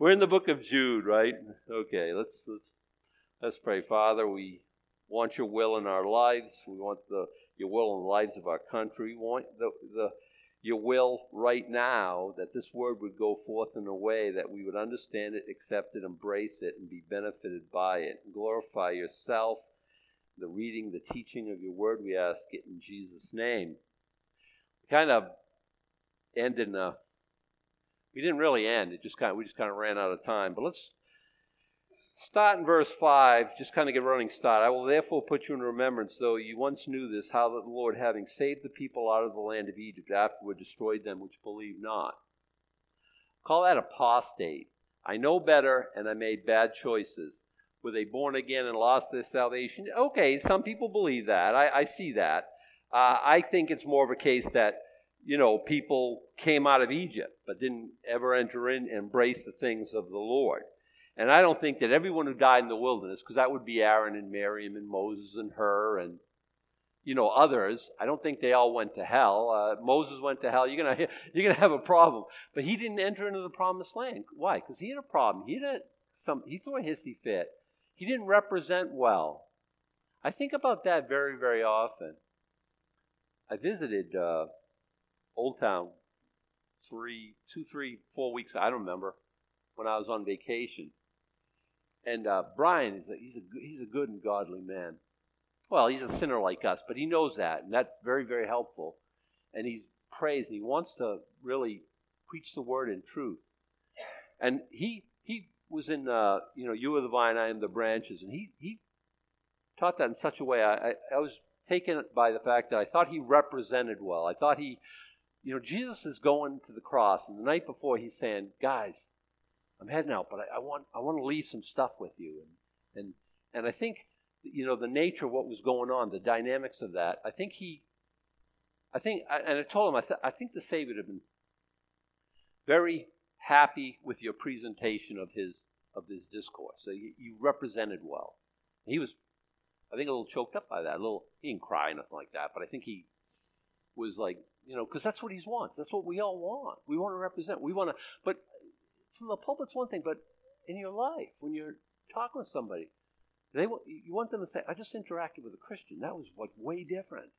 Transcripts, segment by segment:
We're in the book of Jude, right? Okay, let's let's let's pray. Father, we want your will in our lives. We want the your will in the lives of our country. We want the the your will right now that this word would go forth in a way that we would understand it, accept it, embrace it, and be benefited by it. Glorify yourself, the reading, the teaching of your word, we ask it in Jesus' name. Kind of ended in a, we didn't really end, it just kind of, we just kind of ran out of time. But let's Start in verse 5, just kind of get running start. I will therefore put you in remembrance, though you once knew this, how that the Lord, having saved the people out of the land of Egypt, afterward destroyed them which believed not. Call that apostate. I know better, and I made bad choices. Were they born again and lost their salvation? Okay, some people believe that. I, I see that. Uh, I think it's more of a case that, you know, people came out of Egypt but didn't ever enter in and embrace the things of the Lord. And I don't think that everyone who died in the wilderness, because that would be Aaron and Miriam and Moses and Hur and you know others. I don't think they all went to hell. Uh, Moses went to hell. You're gonna you're gonna have a problem. But he didn't enter into the promised land. Why? Because he had a problem. He did some. He threw a hissy fit. He didn't represent well. I think about that very very often. I visited uh, Old Town three, two, three, four weeks. I don't remember when I was on vacation and uh, Brian is a, he's a he's a good and godly man. Well, he's a sinner like us, but he knows that, and that's very very helpful. And he prays and he wants to really preach the word in truth. And he he was in uh, you know you are the vine, I am the branches, and he he taught that in such a way. I, I, I was taken by the fact that I thought he represented well. I thought he, you know, Jesus is going to the cross, and the night before he's saying, guys, I'm heading out, but I, I, want I want to leave some stuff with you, and and and I think you know the nature of what was going on, the dynamics of that. I think he, I think, and I told him I, th- I think the Savior would have been very happy with your presentation of his of his discourse. So you, you represented well. He was, I think, a little choked up by that. A little, he didn't cry, or nothing like that, but I think he was like, you know, because that's what he wants. That's what we all want. We want to represent. We want to, but from the pulpit's one thing, but in your life, when you're talking with somebody, they want, you want them to say, I just interacted with a Christian. That was like way different.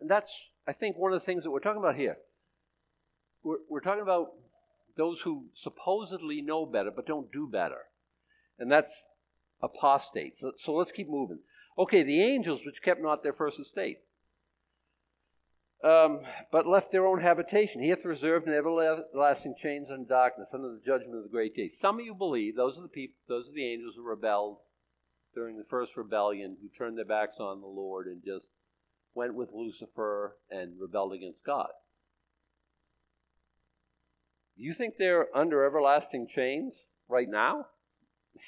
And that's, I think, one of the things that we're talking about here. We're, we're talking about those who supposedly know better but don't do better. And that's apostates. So, so let's keep moving. Okay, the angels which kept not their first estate um, but left their own habitation. He hath reserved in everlasting chains and darkness under the judgment of the great day. Some of you believe those are the people, those are the angels who rebelled during the first rebellion, who turned their backs on the Lord and just went with Lucifer and rebelled against God. You think they're under everlasting chains right now?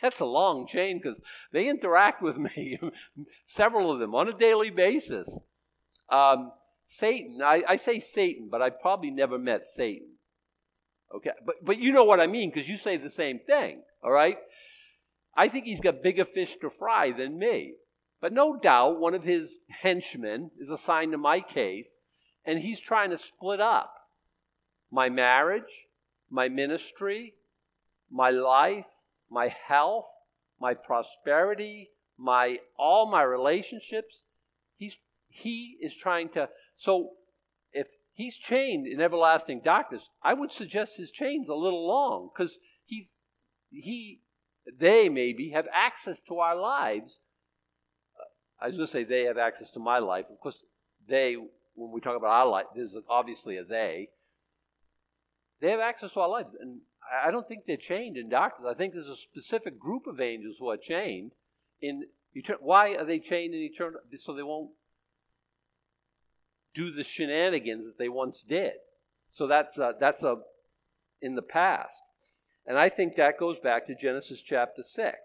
That's a long chain because they interact with me, several of them, on a daily basis. Um, Satan, I, I say Satan, but I probably never met Satan. Okay, but, but you know what I mean because you say the same thing, all right? I think he's got bigger fish to fry than me. But no doubt one of his henchmen is assigned to my case, and he's trying to split up my marriage, my ministry, my life, my health, my prosperity, my all my relationships. He's he is trying to so if he's chained in everlasting darkness, I would suggest his chain's a little long because he, he, they maybe have access to our lives. I was going to say they have access to my life. Of course, they, when we talk about our life, there's obviously a they. They have access to our lives. And I don't think they're chained in darkness. I think there's a specific group of angels who are chained in eternal. Why are they chained in eternal? So they won't do the shenanigans that they once did. So that's a, that's a in the past. And I think that goes back to Genesis chapter 6.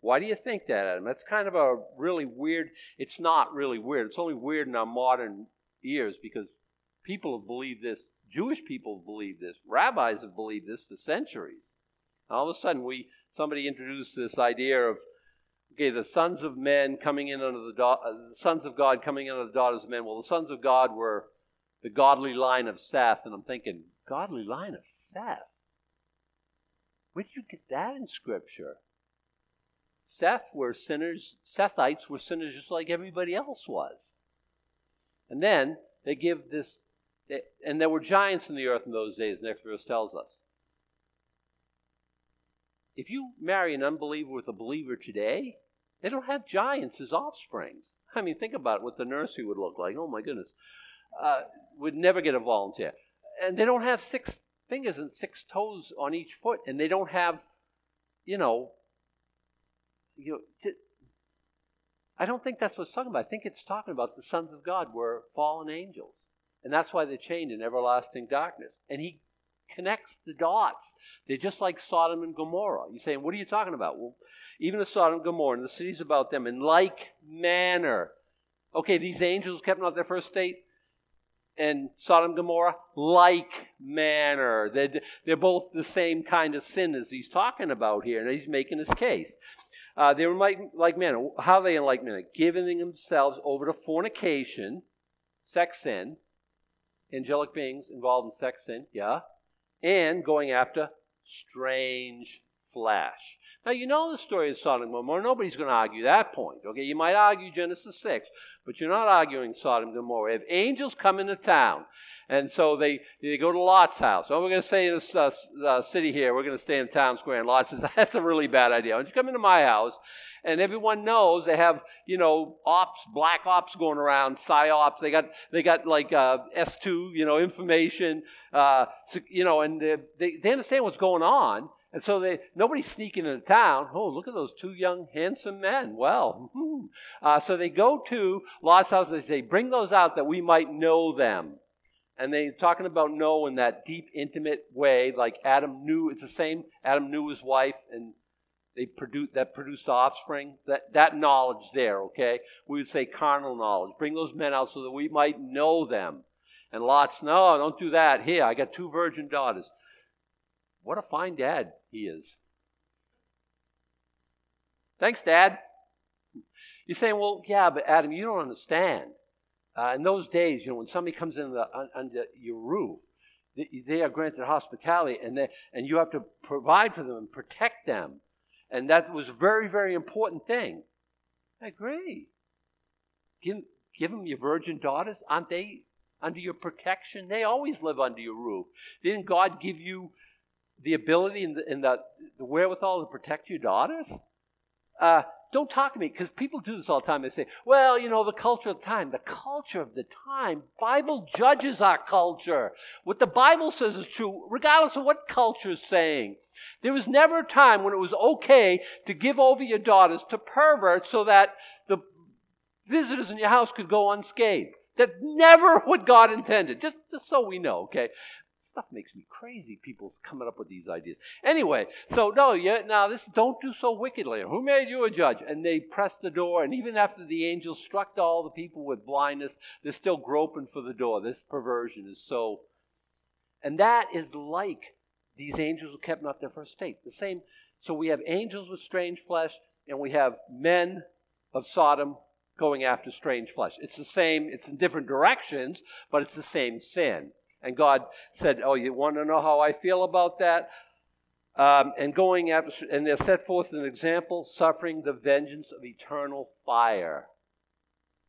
Why do you think that, Adam? That's kind of a really weird, it's not really weird. It's only weird in our modern ears because people have believed this. Jewish people have believed this. Rabbis have believed this for centuries. all of a sudden, we somebody introduced this idea of Okay, the sons of men coming in under the, da- uh, the sons of God coming in under the daughters of men. Well, the sons of God were the godly line of Seth, and I'm thinking, godly line of Seth? Where did you get that in Scripture? Seth were sinners, Sethites were sinners just like everybody else was. And then they give this, and there were giants in the earth in those days, next verse tells us. If you marry an unbeliever with a believer today, they don't have giants as offsprings. I mean, think about what the nursery would look like. Oh my goodness. Uh, would never get a volunteer. And they don't have six fingers and six toes on each foot, and they don't have, you know, you know, t- I don't think that's what it's talking about. I think it's talking about the sons of God were fallen angels. And that's why they're chained in everlasting darkness. And he connects the dots. They're just like Sodom and Gomorrah. You're saying, what are you talking about? Well, even the Sodom and Gomorrah and the cities about them in like manner. Okay, these angels kept not their first state, and Sodom and Gomorrah, like manner. They're, they're both the same kind of sin as he's talking about here, and he's making his case. Uh, they were like, like manner. How are they in like manner? Giving themselves over to fornication, sex sin, angelic beings involved in sex sin, yeah, and going after strange flesh. Now, you know the story of Sodom and Gomorrah. Nobody's going to argue that point. Okay, you might argue Genesis 6, but you're not arguing Sodom and Gomorrah. If angels come into town, and so they, they go to Lot's house. Oh, we're going to stay in this uh, uh, city here. We're going to stay in town square. And Lot says, that's a really bad idea. Why don't you come into my house? And everyone knows they have, you know, ops, black ops going around, psyops. They got, they got like uh, S2, you know, information, uh, you know, and they, they understand what's going on. And so they nobody's sneaking into town. Oh, look at those two young, handsome men. Well, uh, so they go to Lot's house. And they say, "Bring those out that we might know them." And they're talking about know in that deep, intimate way, like Adam knew. It's the same. Adam knew his wife, and they produced that produced offspring. That that knowledge there. Okay, we would say carnal knowledge. Bring those men out so that we might know them. And Lot's, no, don't do that. Here, I got two virgin daughters. What a fine dad he is. Thanks, Dad. You're saying, well, yeah, but Adam, you don't understand. Uh, in those days, you know, when somebody comes in the, under your roof, they, they are granted hospitality, and they, and you have to provide for them and protect them, and that was a very, very important thing. I agree. Give, give them your virgin daughters. Aren't they under your protection? They always live under your roof. Didn't God give you the ability and the, and the, the wherewithal to protect your daughters? Uh, don't talk to me because people do this all the time. They say, well, you know, the culture of the time. The culture of the time, Bible judges our culture. What the Bible says is true, regardless of what culture is saying. There was never a time when it was okay to give over your daughters to perverts so that the visitors in your house could go unscathed. That never what God intended. Just, just so we know, okay? Stuff makes me crazy. People coming up with these ideas. Anyway, so no, yeah, now this don't do so wickedly. Who made you a judge? And they pressed the door, and even after the angel struck all the people with blindness, they're still groping for the door. This perversion is so, and that is like these angels who kept not their first state. The same. So we have angels with strange flesh, and we have men of Sodom going after strange flesh. It's the same, it's in different directions, but it's the same sin. And God said, Oh, you want to know how I feel about that? Um, and going after, and they set forth an example, suffering the vengeance of eternal fire.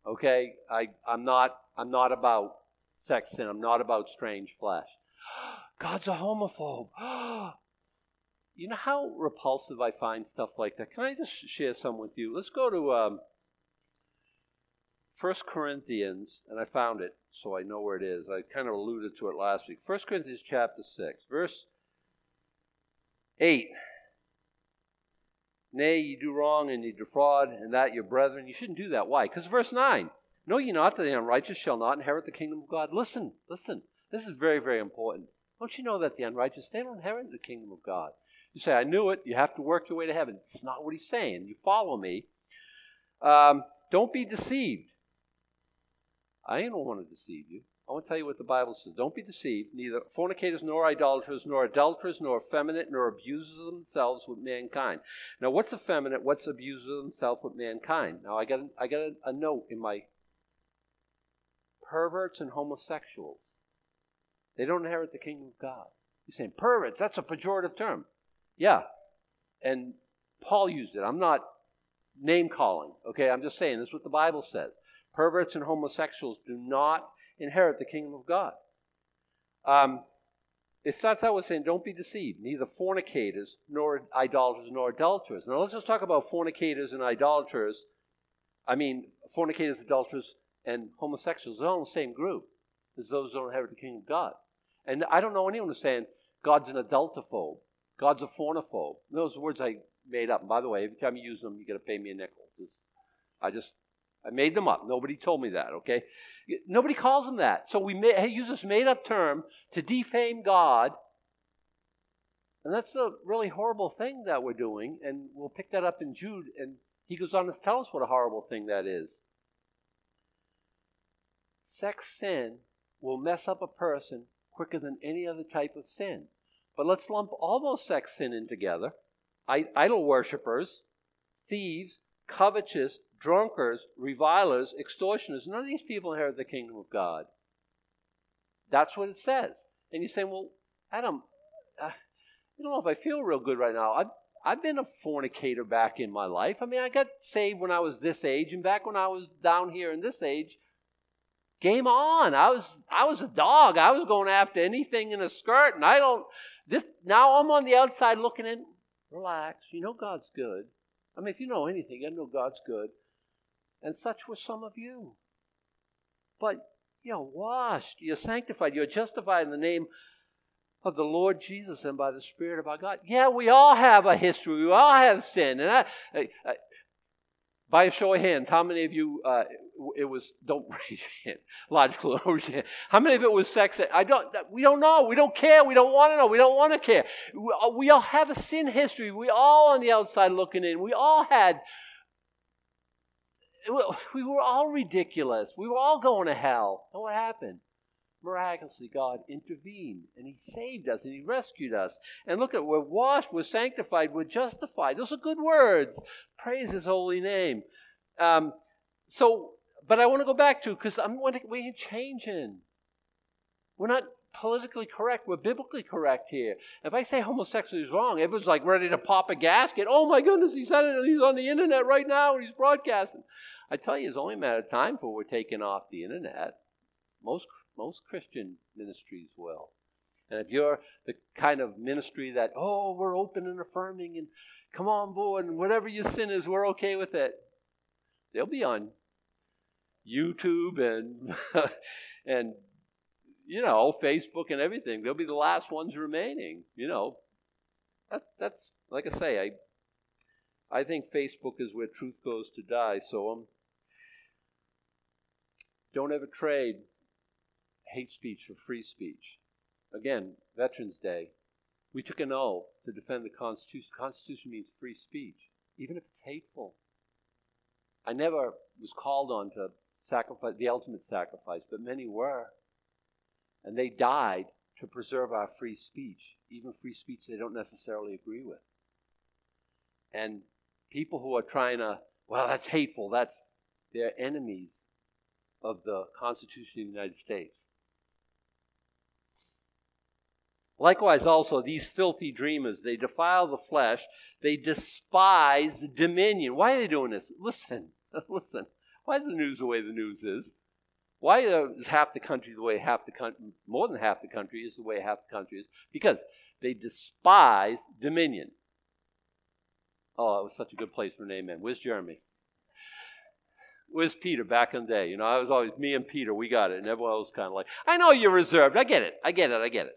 Okay, I, I'm not, I'm not about sex sin. I'm not about strange flesh. God's a homophobe. you know how repulsive I find stuff like that. Can I just share some with you? Let's go to um, 1 Corinthians, and I found it so I know where it is. I kind of alluded to it last week. 1 Corinthians chapter 6, verse 8. Nay, ye do wrong and ye defraud, and that your brethren. You shouldn't do that. Why? Because verse 9. Know ye not that the unrighteous shall not inherit the kingdom of God? Listen, listen. This is very, very important. Don't you know that the unrighteous, they don't inherit the kingdom of God? You say, I knew it. You have to work your way to heaven. It's not what he's saying. You follow me. Um, don't be deceived. I don't want to deceive you. I want to tell you what the Bible says. Don't be deceived. Neither fornicators, nor idolaters, nor adulterers, nor effeminate, nor abusers of themselves with mankind. Now, what's effeminate? What's abusers of themselves with mankind? Now, I got a, I got a, a note in my perverts and homosexuals. They don't inherit the kingdom of God. You're saying perverts? That's a pejorative term. Yeah. And Paul used it. I'm not name calling, okay? I'm just saying this is what the Bible says. Perverts and homosexuals do not inherit the kingdom of God. Um, it starts out with saying, Don't be deceived, neither fornicators, nor idolaters, nor adulterers. Now let's just talk about fornicators and idolaters. I mean, fornicators, adulterers, and homosexuals. They're all in the same group as those who don't inherit the kingdom of God. And I don't know anyone who's saying God's an adultophobe, God's a fornophobe. Those words I made up. And by the way, every time you use them, you got to pay me a nickel. I just I made them up. Nobody told me that, okay? Nobody calls them that. So we may, use this made up term to defame God. And that's a really horrible thing that we're doing. And we'll pick that up in Jude. And he goes on to tell us what a horrible thing that is. Sex sin will mess up a person quicker than any other type of sin. But let's lump all those sex sin in together idol worshippers, thieves, covetous, drunkards, revilers, extortioners. None of these people inherit the kingdom of God. That's what it says. And you're saying, well, Adam, uh, I don't know if I feel real good right now. I've, I've been a fornicator back in my life. I mean, I got saved when I was this age, and back when I was down here in this age, game on. I was I was a dog. I was going after anything in a skirt, and I don't. This now I'm on the outside looking in. Relax. You know God's good. I mean, if you know anything, you know God's good. And such were some of you. But you're washed, you're sanctified, you're justified in the name of the Lord Jesus and by the Spirit of our God. Yeah, we all have a history. We all have sin. And I, I, I by a show of hands, how many of you, uh, it was, don't raise your hand, logical, how many of it was sex? I don't, we don't know. We don't care. We don't want to know. We don't want to care. We, uh, we all have a sin history. We all on the outside looking in. We all had, we were all ridiculous. We were all going to hell. And what happened? miraculously God intervened and He saved us and He rescued us. And look at we're washed, we're sanctified, we're justified. Those are good words. Praise His holy name. Um, so, but I want to go back to because I'm we're changing. We're not politically correct. We're biblically correct here. If I say homosexuality is wrong, everyone's like ready to pop a gasket. Oh my goodness, he said it he's on the internet right now and he's broadcasting. I tell you, it's only a matter of time before we're taken off the internet. Most most Christian ministries will. And if you're the kind of ministry that, oh, we're open and affirming and come on board and whatever your sin is, we're okay with it, they'll be on YouTube and and you know Facebook and everything. They'll be the last ones remaining. You know, that, that's like I say. I I think Facebook is where truth goes to die. So um, don't ever trade hate speech for free speech. Again, Veterans Day, we took an oath to defend the Constitution. The Constitution means free speech, even if it's hateful. I never was called on to sacrifice the ultimate sacrifice, but many were. And they died to preserve our free speech, even free speech they don't necessarily agree with. And people who are trying to, well, that's hateful, that's, they're enemies of the Constitution of the United States. Likewise, also, these filthy dreamers, they defile the flesh, they despise the dominion. Why are they doing this? Listen, listen. Why is the news the way the news is? Why is half the country the way half the country, more than half the country is the way half the country is? Because they despise dominion. Oh, it was such a good place for an amen. Where's Jeremy? Where's Peter back in the day? You know, I was always me and Peter, we got it. And everyone else kind of like, I know you're reserved. I get it. I get it. I get it.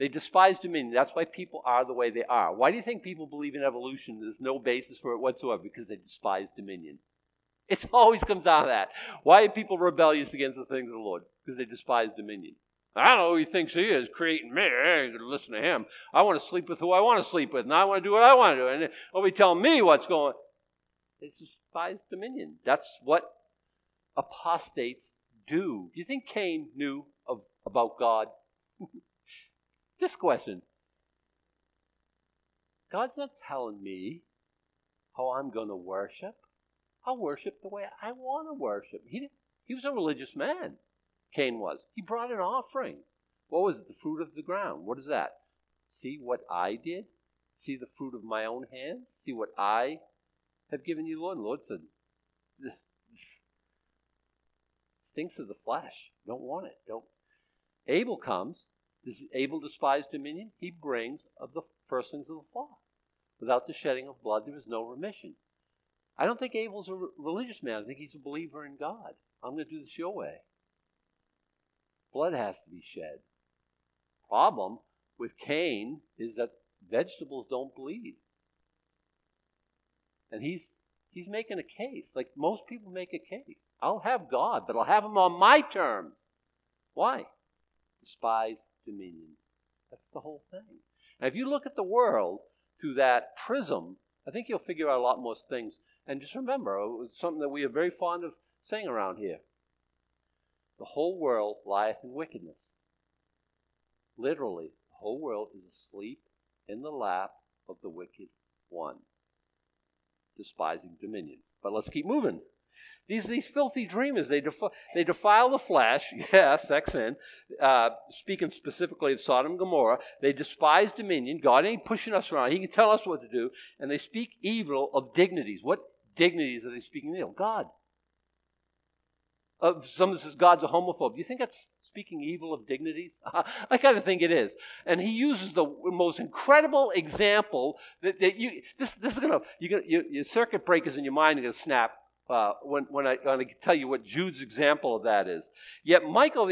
They despise dominion. That's why people are the way they are. Why do you think people believe in evolution? There's no basis for it whatsoever because they despise dominion. It always comes down to that. Why are people rebellious against the things of the Lord? Because they despise dominion. I don't know who he thinks he is creating me. I to listen to him. I want to sleep with who I want to sleep with, and I want to do what I want to do. And nobody tell me what's going on. They despise dominion. That's what apostates do. Do you think Cain knew of, about God? This question God's not telling me how I'm going to worship. I'll worship the way I want to worship. He, he was a religious man, Cain was. He brought an offering. What was it? The fruit of the ground. What is that? See what I did? see the fruit of my own hand? See what I have given you, Lord? And Lord said, stinks of the flesh. Don't want it. Don't. Abel comes. Does Abel despise dominion? He brings of the firstlings of the flock. Without the shedding of blood, there is no remission. I don't think Abel's a religious man. I think he's a believer in God. I'm going to do this your way. Blood has to be shed. Problem with Cain is that vegetables don't bleed. And he's he's making a case, like most people make a case. I'll have God, but I'll have him on my terms. Why? Despise dominion. That's the whole thing. Now, if you look at the world through that prism, I think you'll figure out a lot more things. And just remember, it's something that we are very fond of saying around here. The whole world lieth in wickedness. Literally, the whole world is asleep in the lap of the wicked one, despising dominion. But let's keep moving. These, these filthy dreamers, they, defi- they defile the flesh, yes, sex sin, uh, speaking specifically of Sodom and Gomorrah. They despise dominion. God ain't pushing us around. He can tell us what to do. And they speak evil of dignities. What dignities are they speaking evil? God. Uh, some says God's a homophobe. Do you think that's speaking evil of dignities? I kind of think it is. And he uses the most incredible example that, that you, this, this is going to, you your circuit breakers in your mind are going to snap uh, when, when, I, when I tell you what Jude's example of that is. Yet Michael